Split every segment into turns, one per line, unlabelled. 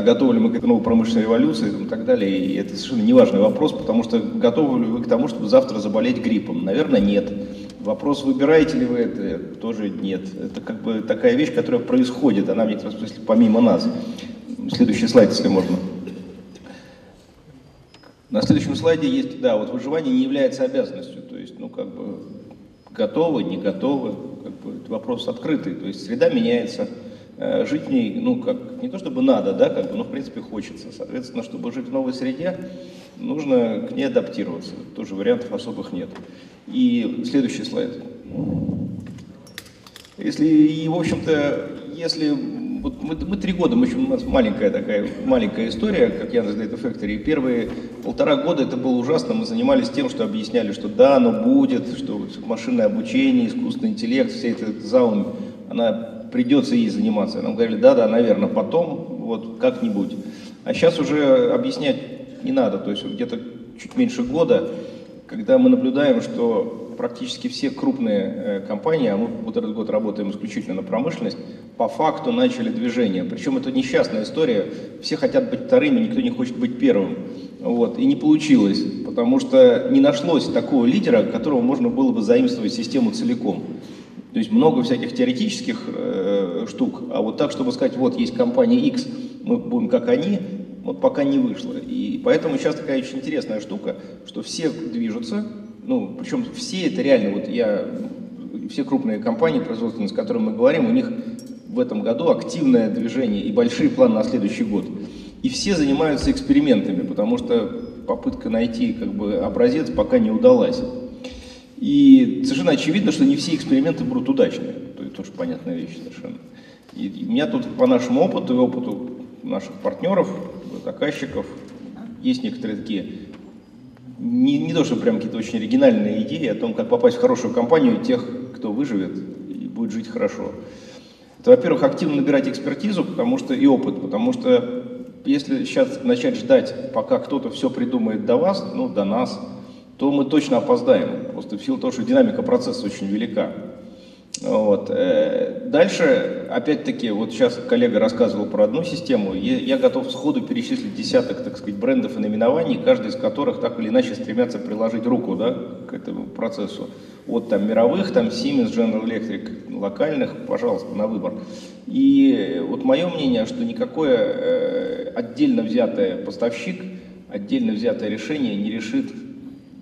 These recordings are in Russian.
готовы ли мы к новой промышленной революции и так далее. И это совершенно неважный вопрос, потому что готовы ли вы к тому, чтобы завтра заболеть гриппом? Наверное, нет. Вопрос, выбираете ли вы это, тоже нет. Это как бы такая вещь, которая происходит, она в некотором смысле помимо нас. Следующий слайд, если можно. На следующем слайде есть, да, вот выживание не является обязанностью, то есть, ну, как бы, готовы, не готовы, как бы, вопрос открытый, то есть среда меняется, жить в ней, ну, как, не то чтобы надо, да, как бы, но, в принципе, хочется. Соответственно, чтобы жить в новой среде, нужно к ней адаптироваться, тоже вариантов особых нет. И следующий слайд. Если, и, в общем-то, если вот мы, мы три года, мы еще, у нас маленькая такая, маленькая история, как я Data Factory. Первые полтора года это было ужасно. Мы занимались тем, что объясняли, что да, оно будет, что машинное обучение, искусственный интеллект, все это заум, она придется ей заниматься. Нам говорили, да, да, наверное, потом, вот как-нибудь. А сейчас уже объяснять не надо, то есть где-то чуть меньше года, когда мы наблюдаем, что практически все крупные э, компании, а мы вот этот год работаем исключительно на промышленность, по факту начали движение. Причем это несчастная история. Все хотят быть вторыми, никто не хочет быть первым. Вот. И не получилось, потому что не нашлось такого лидера, которого можно было бы заимствовать систему целиком. То есть много всяких теоретических э, штук, а вот так, чтобы сказать, вот есть компания X, мы будем как они, вот пока не вышло. И поэтому сейчас такая очень интересная штука, что все движутся, ну, причем все это реально, вот я, все крупные компании производственные, с которыми мы говорим, у них в этом году активное движение и большие планы на следующий год. И все занимаются экспериментами, потому что попытка найти как бы, образец пока не удалась. И совершенно очевидно, что не все эксперименты будут удачными. То есть тоже понятная вещь совершенно. И у меня тут по нашему опыту и опыту наших партнеров, заказчиков, есть некоторые такие не, не то, что прям какие-то очень оригинальные идеи о том, как попасть в хорошую компанию тех, кто выживет и будет жить хорошо. Это, во-первых, активно набирать экспертизу потому что, и опыт, потому что если сейчас начать ждать, пока кто-то все придумает до вас, ну, до нас, то мы точно опоздаем, просто в силу того, что динамика процесса очень велика. Вот. Э, дальше, опять-таки, вот сейчас коллега рассказывал про одну систему, я готов сходу перечислить десяток, так сказать, брендов и наименований, каждый из которых так или иначе стремятся приложить руку да, к этому процессу. От там мировых, там Siemens, General Electric, локальных, пожалуйста, на выбор. И вот мое мнение, что никакое э, отдельно взятое поставщик, отдельно взятое решение не решит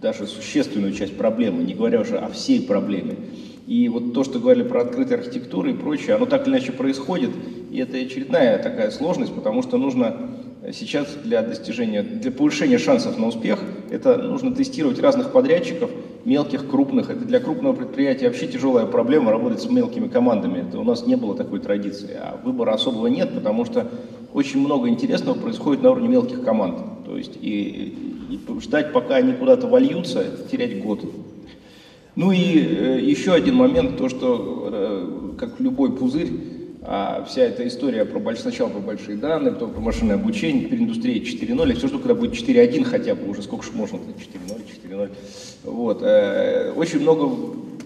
даже существенную часть проблемы, не говоря уже о всей проблеме. И вот то, что говорили про открытую архитектуру и прочее, оно так или иначе происходит, и это очередная такая сложность, потому что нужно сейчас для достижения, для повышения шансов на успех, это нужно тестировать разных подрядчиков, мелких, крупных. Это для крупного предприятия вообще тяжелая проблема работать с мелкими командами. Это у нас не было такой традиции. А выбора особого нет, потому что очень много интересного происходит на уровне мелких команд. То есть и, и ждать, пока они куда-то вольются, терять год. Ну и э, еще один момент, то что, э, как любой пузырь, а вся эта история про больш... сначала про большие данные, потом про машинное обучение, теперь индустрия 4.0, и все, что когда будет 4.1 хотя бы, уже сколько же можно, 4.0, 4.0, вот, э, очень много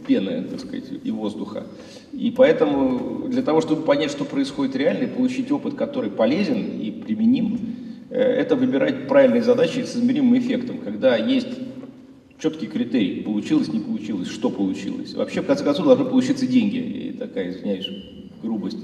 пены, так сказать, и воздуха. И поэтому для того, чтобы понять, что происходит реально, и получить опыт, который полезен и применим, это выбирать правильные задачи с измеримым эффектом, когда есть четкий критерий, получилось, не получилось, что получилось. Вообще, в конце концов, должны получиться деньги. И такая, извиняюсь, грубость.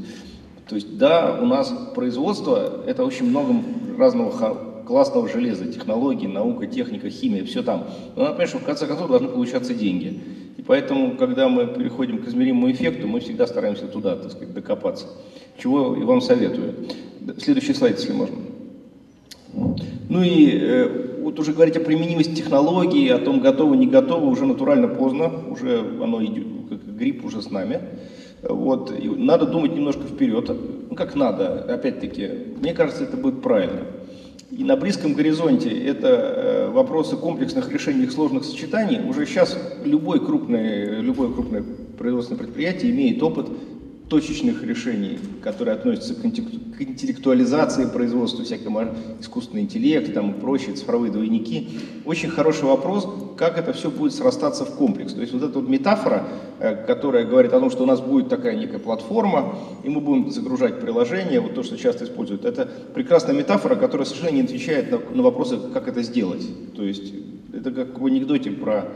То есть, да, у нас производство – это очень много разного классного железа, технологий, наука, техника, химия, все там. Но надо понимать, что в конце концов должны получаться деньги. И поэтому, когда мы переходим к измеримому эффекту, мы всегда стараемся туда, так сказать, докопаться. Чего и вам советую. Следующий слайд, если можно. Ну и э, вот уже говорить о применимости технологии, о том, готово, не готово, уже натурально поздно, уже оно идет, как грипп уже с нами. Вот. И надо думать немножко вперед. Ну, как надо, опять-таки, мне кажется, это будет правильно. И на близком горизонте это э, вопросы комплексных решений сложных сочетаний. Уже сейчас любой крупный, любое крупное производственное предприятие имеет опыт точечных решений, которые относятся к интеллектуализации производства, всякого искусственного интеллекта там, и прочие цифровые двойники. Очень хороший вопрос, как это все будет срастаться в комплекс. То есть вот эта вот метафора, э, которая говорит о том, что у нас будет такая некая платформа, и мы будем загружать приложения, вот то, что часто используют, это прекрасная метафора, которая совершенно не отвечает на, на вопросы, как это сделать. То есть это как в анекдоте про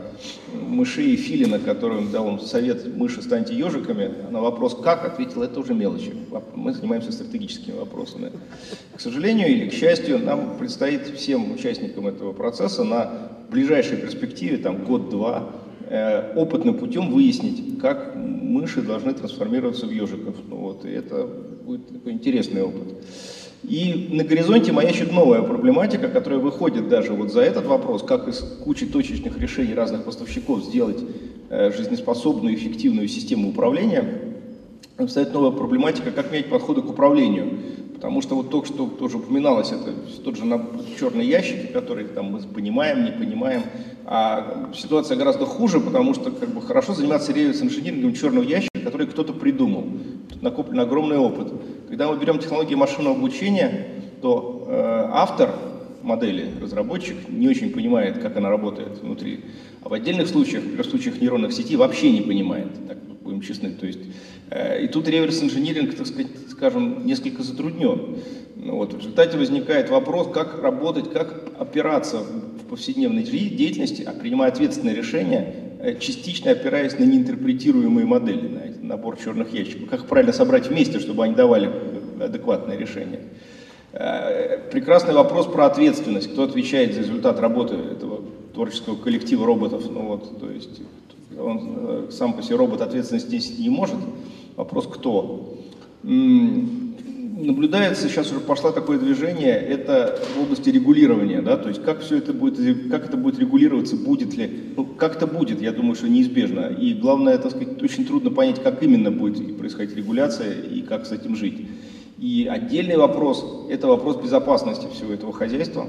мышей и филина, которым дал он совет «мыши, станьте ежиками». На вопрос «как?» ответил «это уже мелочи». Мы занимаемся стратегическими вопросами. К сожалению или к счастью, нам предстоит всем участникам этого процесса на ближайшей перспективе, там год-два, э, опытным путем выяснить, как мыши должны трансформироваться в ежиков. Ну, вот, и это будет такой интересный опыт. И на горизонте маячит новая проблематика, которая выходит даже вот за этот вопрос, как из кучи точечных решений разных поставщиков сделать э, жизнеспособную, эффективную систему управления. Встает новая проблематика, как менять подходы к управлению. Потому что вот только что тоже упоминалось, это тот же черный ящик, который там мы понимаем, не понимаем. А ситуация гораздо хуже, потому что как бы хорошо заниматься реверс инжинирингом черного ящика, который кто-то придумал. Тут накоплен огромный опыт. Когда мы берем технологии машинного обучения, то э, автор модели, разработчик, не очень понимает, как она работает внутри. А в отдельных случаях, например, в случаях нейронных сетей, вообще не понимает, так будем честны. То есть, э, и тут реверс-инжиниринг, так сказать, скажем, несколько затруднен. Ну вот, в результате возникает вопрос, как работать, как опираться в повседневной деятельности, а принимая ответственные решения, э, частично опираясь на неинтерпретируемые модели, на набор черных ящиков. Как правильно собрать вместе, чтобы они давали адекватные решения. Э, прекрасный вопрос про ответственность. Кто отвечает за результат работы этого творческого коллектива роботов? Ну вот, то есть он э, сам по себе робот ответственности не может. Вопрос кто? Наблюдается, сейчас уже пошло такое движение, это в области регулирования, да, то есть как все это будет, как это будет регулироваться, будет ли, ну, как это будет, я думаю, что неизбежно. И главное, так сказать, очень трудно понять, как именно будет происходить регуляция и как с этим жить. И отдельный вопрос – это вопрос безопасности всего этого хозяйства,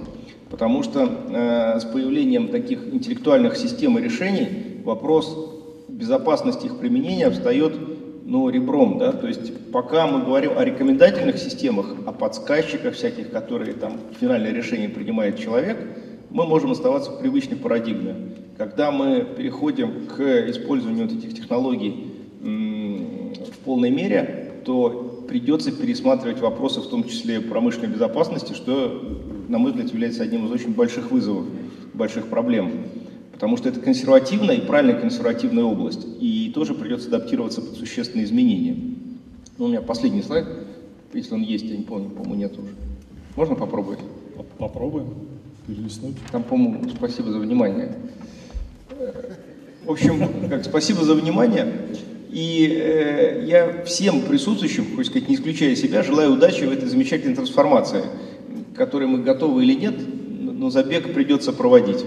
потому что э, с появлением таких интеллектуальных систем и решений вопрос безопасности их применения встает ну, ребром, да, то есть пока мы говорим о рекомендательных системах, о подсказчиках всяких, которые там финальное решение принимает человек, мы можем оставаться в привычной парадигме. Когда мы переходим к использованию вот этих технологий в полной мере, то придется пересматривать вопросы, в том числе промышленной безопасности, что, на мой взгляд, является одним из очень больших вызовов, больших проблем. Потому что это консервативная и правильная консервативная область, тоже придется адаптироваться под существенные изменения. Ну, у меня последний слайд, если он есть, я не помню, по-моему, нет уже. Можно попробовать?
Попробуем перелистнуть.
Там, по-моему, спасибо за внимание. В общем, как, спасибо за внимание. И э, я всем присутствующим, хочется сказать, не исключая себя, желаю удачи в этой замечательной трансформации, которой мы готовы или нет, но забег придется проводить.